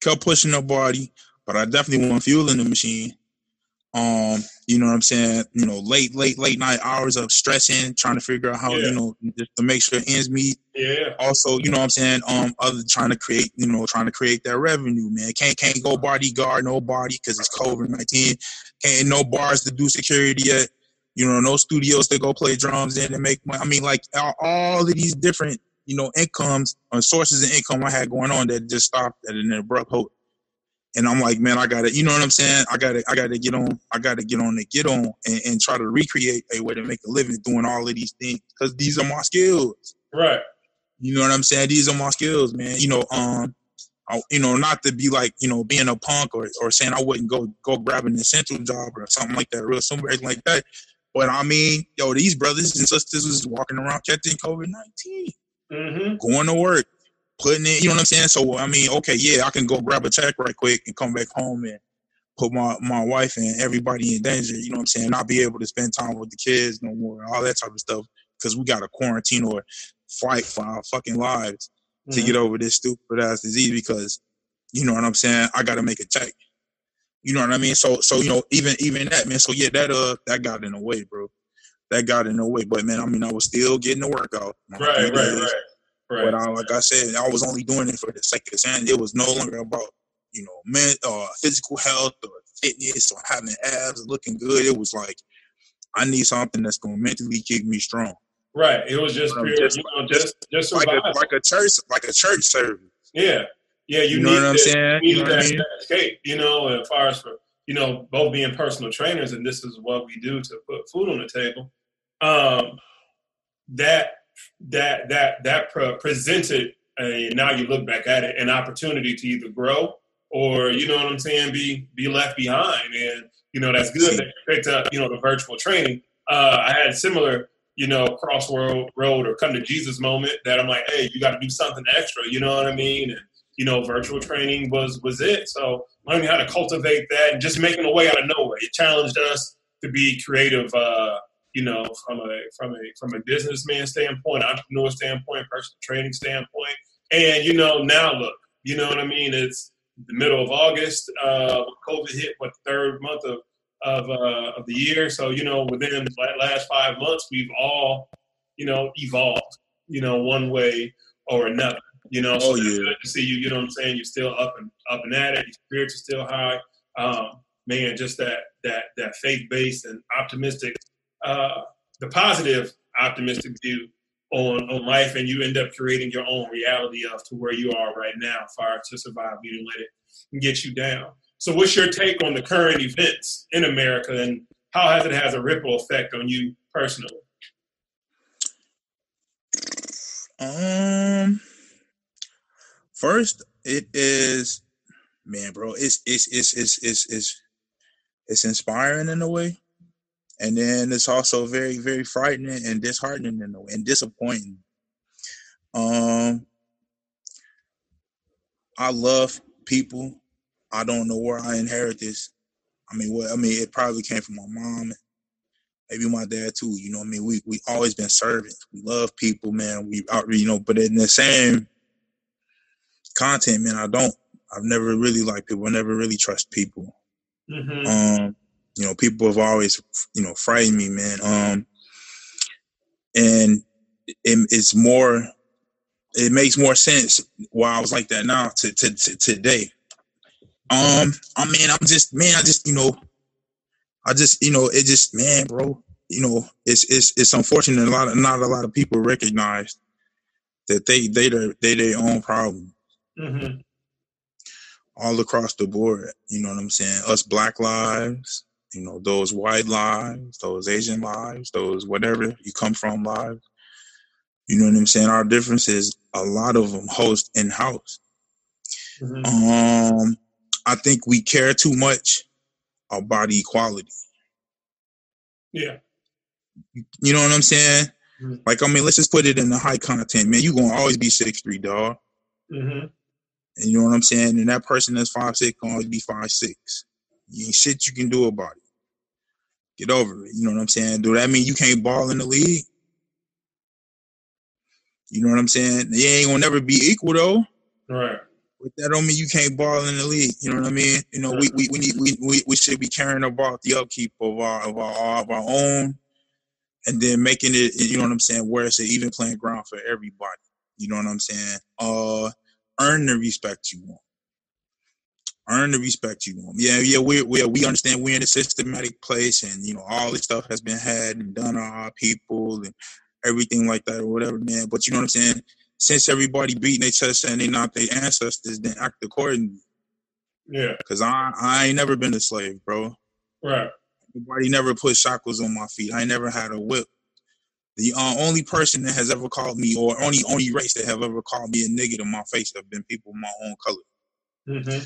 kept pushing the body, but I definitely want fuel in the machine. Um, you know what I'm saying? You know, late, late, late night hours of stressing, trying to figure out how, Yeah. you know, just to make sure ends meet. Yeah. Also, you know what I'm saying? Um, other trying to create, you know, trying to create that revenue, man. Can't can't go bodyguard nobody because it's COVID nineteen. Can't no bars to do security yet. You know, no studios to go play drums in and make money. I mean, like all, all of these different, you know, incomes or sources of income I had going on that just stopped at an abrupt halt. And I'm like, man, I gotta, you know what I'm saying? I gotta, I gotta get on, I gotta get on and get on and, and try to recreate a way to make a living doing all of these things because these are my skills. Right. You know what I'm saying? These are my skills, man. You know, um, I, you know, not to be like, you know, being a punk or, or saying I wouldn't go go grab an essential job or something like that, real anything like that. But I mean, yo, these brothers and sisters was walking around catching COVID nineteen, Mm-hmm. going to work, putting it. you know what I'm saying? So I mean, okay, yeah, I can go grab a check right quick and come back home and put my, my wife and everybody in danger, you know what I'm saying? Not be able to spend time with the kids no more, all that type of stuff, because we got to quarantine or fight for our fucking lives Mm-hmm. to get over this stupid ass disease because you know what I'm saying. I got to make a check. You know what I mean? So so you know even even that man. So yeah, that uh that got in the way, bro. That got in the way. But man, I mean, I was still getting the workout. Right. Right. Right. Right. But I, like I said, I was only doing it for the sake of saying it was no longer about you know men uh, physical health or fitness or having abs or looking good. It was like I need something that's gonna mentally keep me strong, Right. It was just Um, pure, just- you know, just just like a like a church like a church service. yeah. Yeah. You, You, know need what I'm to- saying? you You know what I mean? that escape. You know, as far as for you know, both being personal trainers, and this is what we do to put food on the table. Um, that that that that pre- presented a now you look back at it an opportunity to either grow or you know what I'm saying be be left behind. And you know that's good that you picked up you know the virtual training. Uh, I had similar you know crossroad road or come to Jesus moment that I'm like hey you got to do something extra you know what I mean? And you know virtual training was was it. So learning how to cultivate that and just making a way out of nowhere. It challenged us to be creative uh, you know, from a from a from a businessman standpoint, entrepreneur standpoint, personal training standpoint, and you know, now look, you know what I mean? It's the middle of August. Uh, COVID hit what third month of of uh, of the year, so you know, within the last five months, we've all you know evolved, you know, one way or another. You know, so Oh, yeah. good to see you. You know what I'm saying? You're still up and up and at it. Your spirits are still high. Um, man, just that that that faith based and optimistic uh, the positive optimistic view on, on life and you end up creating your own reality of to where you are right now far to survive you didn't let it get you down so what's your take on the current events in america and how has it has a ripple effect on you personally Um, first it is, man, bro. It's it's it's it's it's it's it's inspiring in a way, and then it's also very very frightening and disheartening in a way, and disappointing. Um, I love people. I don't know where I inherit this. I mean, well, I mean, it probably came from my mom, maybe my dad too. You know, I mean, we we always been servants. We love people, man. We out, you know, but in the same content, man, I don't. I've never really liked people. I never really trust people. mm-hmm. Um, you know, people have always, you know, frightened me, man. Um, and it, it's more. It makes more sense why I was like that now to, to, to today. Um, I mean, I'm just man. I just you know, I just you know, it just man, bro. You know, it's it's it's unfortunate. A lot of not a lot of people recognize that they they their they their own problem Mm-hmm. all across the board. You know what I'm saying? Us black lives, you know, those white lives, those Asian lives, those whatever you come from lives. You know what I'm saying? Our difference is a lot of them host in house. Mm-hmm. Um, I think we care too much about equality. yeah You know what I'm saying? Mhm. Like, I mean, let's just put it in the high content, man. You're gonna always be six three, dog. mm-hmm. And you know what I'm saying? And that person that's five six gonna always be five six. You ain't shit you can do about it. Get over it. You know what I'm saying? Do that mean you can't ball in the league? You know what I'm saying? They ain't gonna never be equal though. right But that don't mean you can't ball in the league. You know what I mean? You know, we we we need we we, we should be caring about the upkeep of our of our of our own, and then making it. You know what I'm saying? Where it's an even playing ground for everybody. You know what I'm saying? Uh, earn the respect you want. Earn the respect you want. Yeah, yeah, we we we understand we're in a systematic place, and you know all this stuff has been had and done on our people and everything like that or whatever, man. But you know what I'm saying? since everybody beating their chest and they not their ancestors, then act accordingly. Yeah. Cause I I ain't never been a slave, bro. Right. Nobody never put shackles on my feet. I never had a whip. The uh, only person that has ever called me, or only only race that have ever called me a nigga to my face, have been people of my own color. Mm-hmm.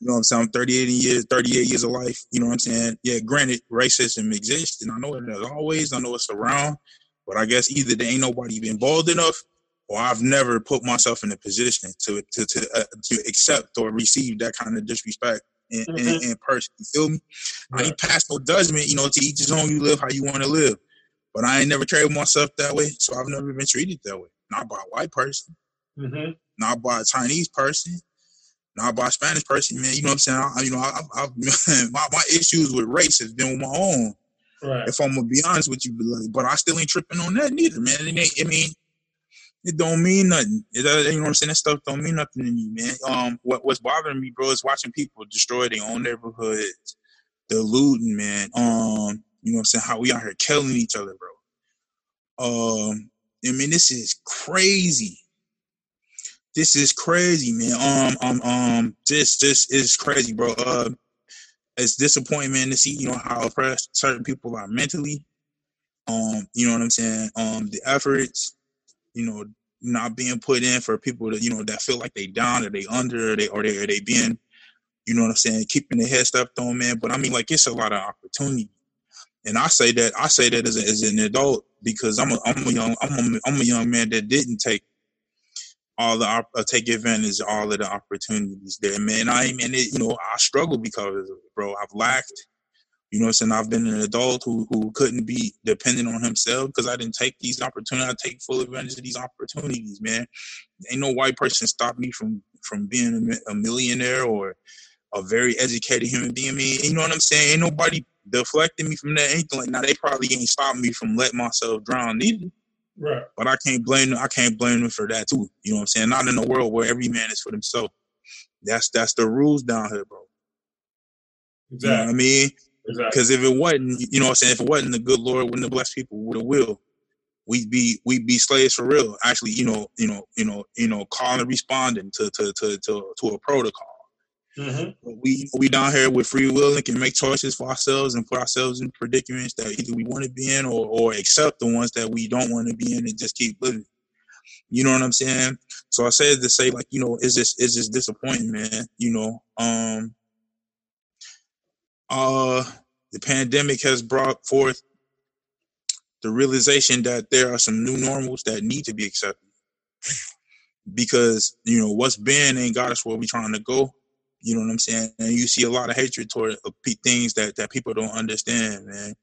You know what I'm saying? I'm 38 years, 38 years of life. You know what I'm saying? Yeah, granted, racism exists, and I know it as always. I know it's around, but I guess either there ain't nobody been bold enough, or I've never put myself in a position to to to, uh, to accept or receive that kind of disrespect in, mm-hmm. in, in person. You feel me? Right. I ain't pass no judgment. You know, to each his own. You live how you want to live, but I ain't never carried myself that way, so I've never been treated that way. Not by a white person, mm-hmm. not by a Chinese person, not by a Spanish person. Man, you know what I'm saying? I, you know, I, I, my my issues with race has been with my own. Right. If I'm gonna be honest with you, like, but I still ain't tripping on that neither, man. It ain't, I mean, it don't mean nothing. It, uh, you know what I'm saying? That stuff don't mean nothing to me, man. Um, what what's bothering me, bro, is watching people destroy their own neighborhoods, the looting, man. Um, you know what I'm saying? How we out here killing each other, bro. Um, I mean, this is crazy. This is crazy, man. Um, um, um, this this is crazy, bro. Uh, it's disappointing, man, to see you know how oppressed certain people are mentally. Um, you know what I'm saying? Um, the efforts you know, not being put in for people that, you know, that feel like they down or they under or they or they or they being, you know what I'm saying, keeping their head stuffed on, man. But I mean like it's a lot of opportunity. And I say that I say that as, a, as an adult because I'm a I'm a young I'm a, I'm a young man that didn't take all the uh, take advantage of all of the opportunities there, man. I mean, it, you know, I struggle because bro. I've lacked you know, I'm saying I've been an adult who who couldn't be dependent on himself because I didn't take these opportunities. I take full advantage of these opportunities, man. Ain't no white person stop me from from being a, a millionaire or a very educated human being. I mean, you know what I'm saying? Ain't nobody deflecting me from that. Anything like now, they probably ain't stopping me from letting myself drown either. Right. But I can't blame them. I can't blame them for that too. You know what I'm saying? Not in a world where every man is for themselves. That's that's the rules down here, bro. Exactly. You know what I mean? Because if it wasn't, you know what I'm saying, if it wasn't the good Lord wouldn't have blessed people with a will, we'd be we'd be slaves for real. Actually, you know, you know, you know, you know, calling and responding to to to to, to a protocol. Mm-hmm. We we down here with free will and can make choices for ourselves and put ourselves in predicaments that either we want to be in or or accept the ones that we don't want to be in and just keep living. You know what I'm saying? So I said to say like, you know, is this is this disappointing, man? You know, um, uh, the pandemic has brought forth the realization that there are some new normals that need to be accepted because you know what's been ain't got us where we trying to go you know what i'm saying and you see a lot of hatred toward uh, things that that people don't understand man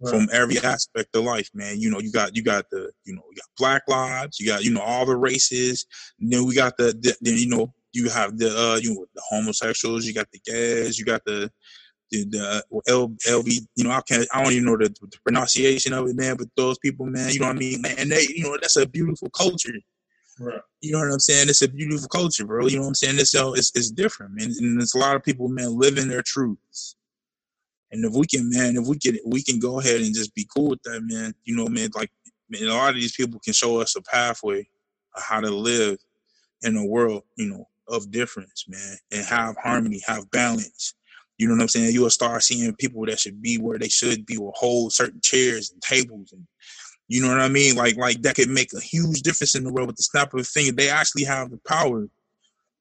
right. from every aspect of life man you know you got you got the you know you got black lives you got you know all the races and then we got the, the, the you know you have the uh you know the homosexuals you got the gays you got the the, the L, LB, you know, I can't, I don't even know the, the, pronunciation of it, man. But those people, man, you know what I mean, man. And they, you know, that's a beautiful culture. Right. You know what I'm saying? It's a beautiful culture, bro. You know what I'm saying? It's uh, it's, it's different, man. And there's a lot of people, man, living their truths. And if we can, man, if we can, we can go ahead and just be cool with that, man. You know, man, like, man, a lot of these people can show us a pathway of how to live in a world, you know, of difference, man, and have harmony, have balance you know what I'm saying? You'll start seeing people that should be where they should be will hold certain chairs and tables and you know what I mean? Like like that could make a huge difference in the world with the snap of a finger. They actually have the power.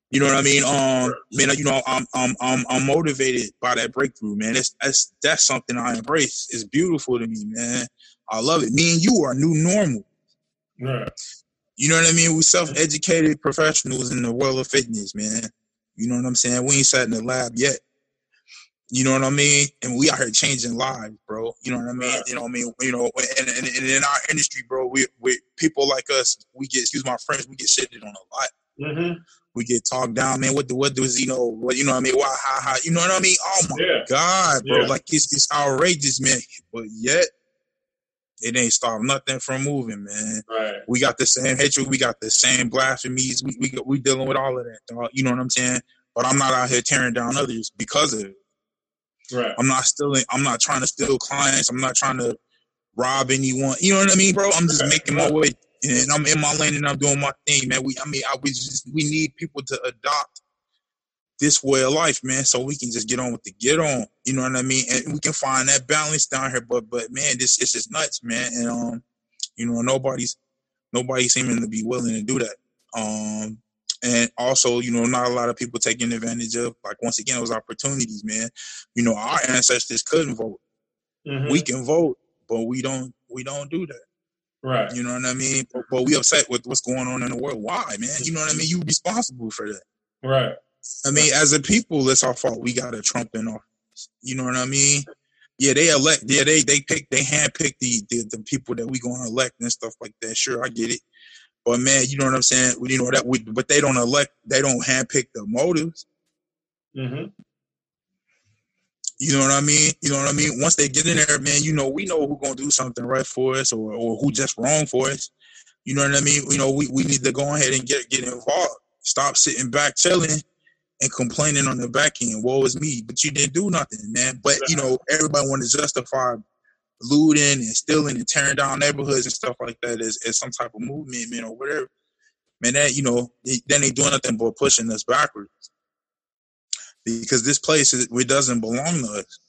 You know what I mean? Um man, you know, I'm I'm I'm I'm motivated by that breakthrough, man. That's that's that's something I embrace. It's beautiful to me, man. I love it. Me and you are new normal. Yeah. You know what I mean? We self-educated professionals in the world of fitness, man. You know what I'm saying? We ain't sat in the lab yet. You know what I mean? And we out here changing lives, bro. You know what I mean? You know what I mean? You know, and, and, and in our industry, bro, we, we people like us, we get excuse my friends, we get shitted on a lot. Mm-hmm. We get talked down, man. What the what does you know? What you know? what I mean, why? How? How? You know what I mean? Oh my Yeah. god, bro! Yeah. Like it's it's outrageous, man. But yet, it ain't stop nothing from moving, man. Right. We got the same hatred. We got the same blasphemies. We we we dealing with all of that, dog. You know what I'm saying? But I'm not out here tearing down others because of it. Right. I'm not stealing. I'm not trying to steal clients. I'm not trying to rob anyone. You know what I mean, bro? I'm just making my way, and I'm in my lane and I'm doing my thing, man. We, I mean, I we just we need people to adopt this way of life, man, so we can just get on with the get on. You know what I mean? And we can find that balance down here. But but man, this this is nuts, man. And um, you know, nobody's nobody's seeming to be willing to do that. Um, and also, you know, not a lot of people taking advantage of like once again those opportunities, man. You know, our ancestors couldn't vote. Mhm. We can vote, but we don't we don't do that. right. You know what I mean? But, but we upset with what's going on in the world. Why, man? You know what I mean? You responsible for that. Right. I mean, as a people, it's our fault. We got a Trump in office. You know what I mean? Yeah, they elect. Yeah, they they pick. They handpick the, the the people that we going to elect and stuff like that. Sure, I get it. But man, you know what I'm saying? You know that. We, but they don't elect. They don't handpick the motives. hmm You know what I mean? You know what I mean? Once they get in there, man, you know, we know who gonna do something right for us or, or who just wrong for us. You know what I mean? You know, we, we need to go ahead and get get involved. Stop sitting back chilling and complaining on the back end. Woe is me. But you didn't do nothing, man. But you know, everybody want to justify looting and stealing and tearing down neighborhoods and stuff like that as, as some type of movement, man, or whatever. Man, that you know, they- then they doing nothing but pushing us backwards because this place is, it doesn't belong to us.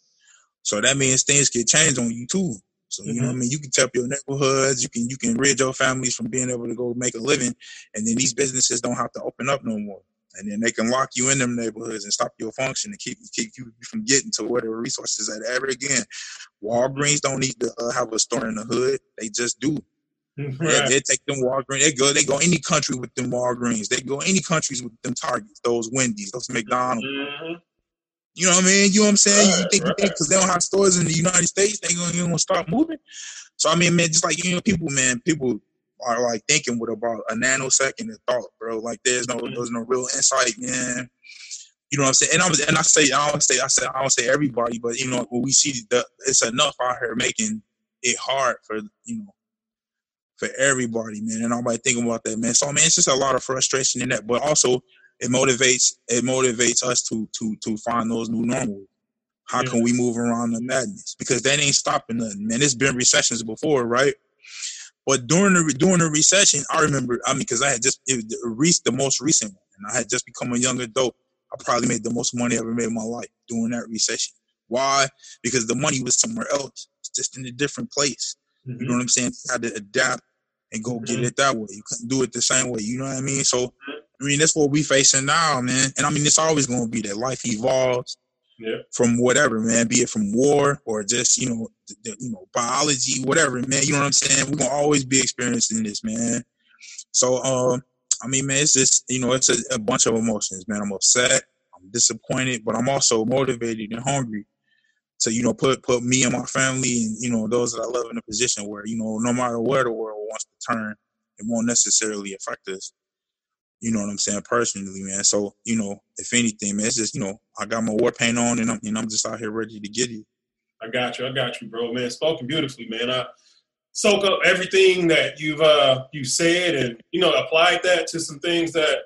So that means things get changed on you too. So you know what I mm-hmm. mean. You can tap your neighborhoods. You can you can rid your families from being able to go make a living, and then these businesses don't have to open up no more. And then they can lock you in them neighborhoods and stop your function and keep keep you from getting to where the resources at ever again. Walgreens don't need to uh, have a store in the hood. They just do. They, Right. they take them Walgreens. They go. They go any country with them Walgreens. They go any countries with them Targets, those Wendy's, those McDonald's. Mhm. You know what I mean? You know what I'm saying? you Right, think right. because they don't have stores in the United States, they gonna, you gonna start moving. So I mean, man, just like you know, people, man, people are like thinking with about a nanosecond of thought, bro. Like there's no, Mhm. there's no real insight, man. You know what I'm saying? And I was, and I say, I don't say, I said, I don't say everybody, but you know, when we see the, it's enough out here making it hard for you know, for everybody, man. And nobody thinking about that, man. So man, it's just a lot of frustration in that, but also it motivates it motivates us to to to find those new normals. How Yeah. can we move around the madness? Because that ain't stopping nothing, man. It's been recessions before, right? But during the during the recession, I remember. I mean, because I had just it was the, most recent one, and I had just become a young adult. I probably made the most money I ever made in my life during that recession. Why? Because the money was somewhere else, it's just in a different place. You know Mhm. what I'm saying? You had to adapt and go get Mhm. it that way. You couldn't do it the same way. You know what I mean? So, I mean, that's what we facing now, man. And I mean, it's always going to be that life evolves Yeah. from whatever, man. Be it from war or just you know, the, you know, biology, whatever, man. You know what I'm saying? We're gonna always be experiencing this, man. So, um, I mean, man, it's just you know, it's a, a bunch of emotions, man. I'm upset, I'm disappointed, but I'm also motivated and hungry to you know put put me and my family and you know those that I love in a position where you know no matter where the world wants to turn, it won't necessarily affect us. You know what I'm saying personally, man. So you know, if anything, man, it's just you know I got my war paint on and I'm and I'm just out here ready to get it. I got you. I got you, bro. Man, spoken beautifully, man. I soak up everything that you've uh you said and you know applied that to some things that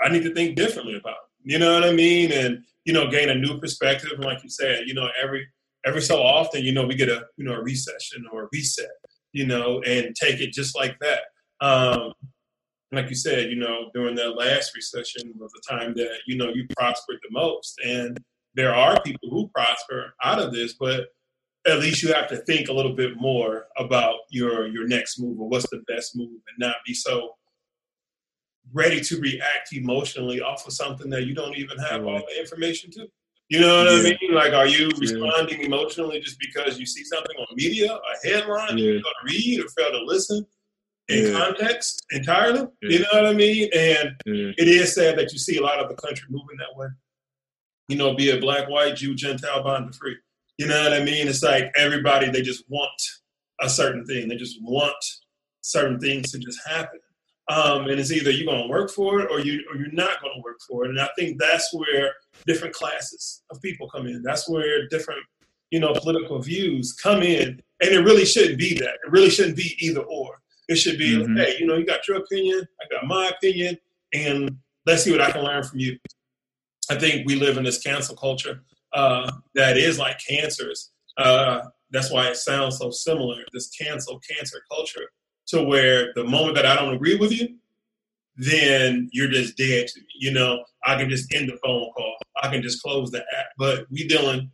I need to think differently about. You know what I mean? And you know, gain a new perspective. And like you said, you know, every every so often, you know, we get a you know a recession or a reset, you know, and take it just like that. Um, like you said, you know, during that last recession was the time that you know you prospered the most, and there are people who prosper out of this, but at least you have to think a little bit more about your your next move or what's the best move, and not be so ready to react emotionally off of something that you don't even have all the information to. You know what I mean? Like, are you responding emotionally just because you see something on media, a headline, that you Yeah. don't read or fail to listen in Yeah. context entirely? Yeah. You know what I mean? And Yeah. it is sad that you see a lot of the country moving that way. You know, be a black, white, Jew, Gentile, bond, or free. You know what I mean? It's like everybody, they just want a certain thing. They just want certain things to just happen. Um, and it's either you're going to work for it or you or you're not going to work for it. And I think that's where different classes of people come in. That's where different you know political views come in, and it really shouldn't be that. It really shouldn't be either or. It should be, mm-hmm. hey, you know, you got your opinion, I got my opinion, and let's see what I can learn from you. I think we live in this cancel culture uh, that is like cancers. Uh, that's why it sounds so similar. This cancel cancer culture, to where the moment that I don't agree with you, then you're just dead to me. You know, I can just end the phone call. I can just close the app. But we dealing,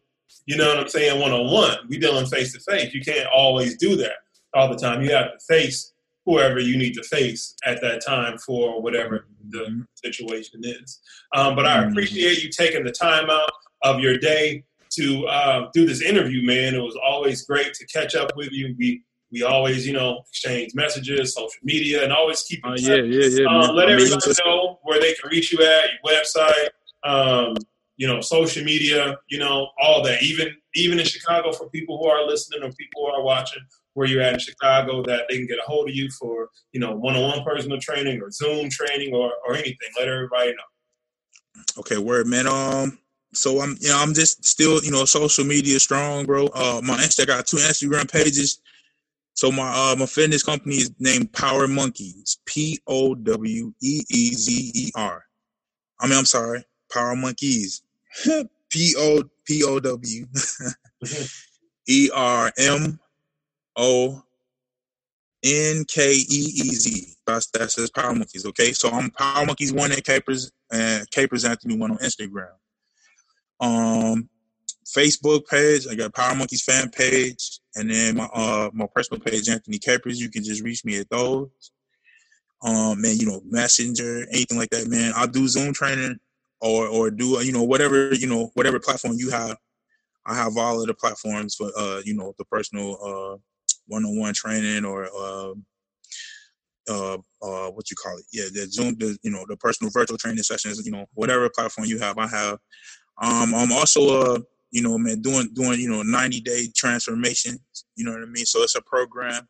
you know what I'm saying, one on one. We dealing face to face. You can't always do that all the time. You have to face whoever you need to face at that time for whatever the situation is. Um, but I mm-hmm. appreciate you taking the time out of your day to uh, do this interview, man. It was always great to catch up with you. We we always, you know, exchange messages, social media, and always keep uh, yeah, yeah, yeah. Um, let everybody know where they can reach you at, your website, um, you know, social media, you know, all that. Even even in Chicago, for people who are listening or people who are watching, where you're at in Chicago, that they can get a hold of you for, you know, one-on-one personal training or Zoom training or or anything. Let everybody know. Okay, word, man. Um, so I'm you know I'm just still you know social media strong, bro. Uh, my Insta got two Instagram pages. So my uh my fitness company is named Power Monkeez. P O W E E Z E R. I mean I'm sorry, Power Monkeez. P O P O W E R M O N K E E Z. That's that's his Power Monkeez. Okay, so I'm Power Monkeez one at Capers and Capers Anthony one on Instagram. Um, Facebook page. I got Power Monkeez fan page, and then my uh my personal page, Anthony Capers. You can just reach me at those. Um, man, you know, Messenger, anything like that, man. I'll do Zoom training or or do you know whatever you know whatever platform you have. I have all of the platforms for uh you know the personal uh one-on-one training or uh uh uh what you call it yeah the zoom the you know the personal virtual training sessions you know whatever platform you have i have um, I'm also, uh, you know, man, doing doing you know 90 day transformation. You know what I mean? So it's a program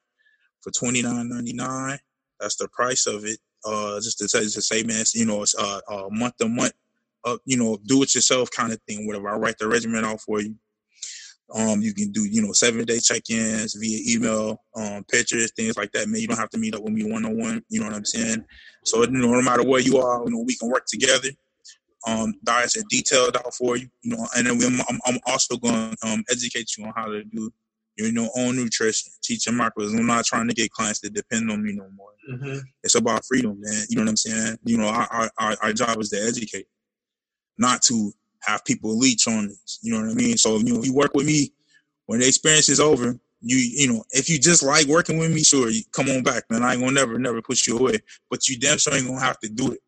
for 29.99. That's the price of it. Uh, just to say, to say, man, it's, you know, it's uh, uh month to month, uh, you know, do it yourself kind of thing. Whatever. I write the regimen out for you. Um, you can do, you know, seven day check-ins via email, um, pictures, things like that. Man, you don't have to meet up with me one on one. You know what I'm saying? So, you know, no matter where you are, you know, we can work together um, diets are detailed out for you, you know, and then we, I'm, I'm also going to um, educate you on how to do your you know, own nutrition, teaching macros. I'm not trying to get clients to depend on me no more. Mm-hmm. It's about freedom, man. You know what I'm saying? You know, our, our, our job is to educate, not to have people leech on this. You know what I mean? So, you know, you work with me when the experience is over. You, you know, if you just like working with me, sure, you come on back, man. I ain't gonna never, never push you away. But you damn sure ain't gonna have to do it.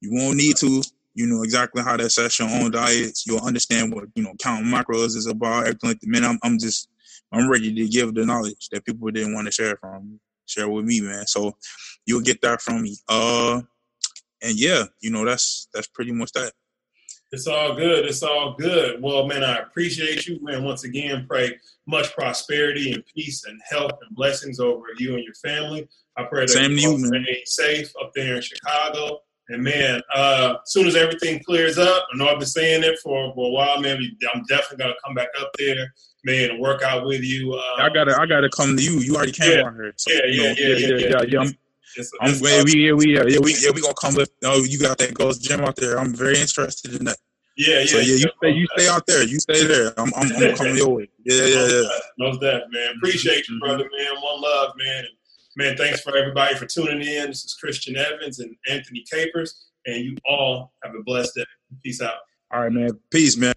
You won't need to you know exactly how to set your own diets. You'll understand what you know counting macros is about. Everything like that. Man, I'm I'm just I'm ready to give the knowledge that people didn't want to share from share with me, man. So you'll get that from me. Uh, and yeah, you know that's that's pretty much that. It's all good. It's all good. Well, man, I appreciate you, man. Once again, pray much prosperity and peace and health and blessings over you and your family. I pray that Same you man. safe up there in Chicago. And man, uh, as soon as everything clears up, I know I've been saying it for, for a while, man. I'm definitely gonna come back up there, man, and work out with you. Uh, I gotta, I gotta come to you. You already came yeah, out here. So, yeah, yeah, yeah, yeah, yeah, yeah, yeah. I'm, it's, I'm it's, yeah, we, yeah, we, yeah, we, yeah, we gonna come with. Oh, you got that Ghost Gym out there. I'm very interested in that. Yeah, yeah. So yeah, you stay, you stay out there. You stay there. I'm, I'm, I'm coming your way. Yeah, yeah, yeah. Most that, man. Appreciate you, brother, mm-hmm. man. One love, man. Man, thanks for everybody for tuning in. This is Christian Evans and Anthony Capers and you all have a blessed day. Peace out. All right, man. Peace, man.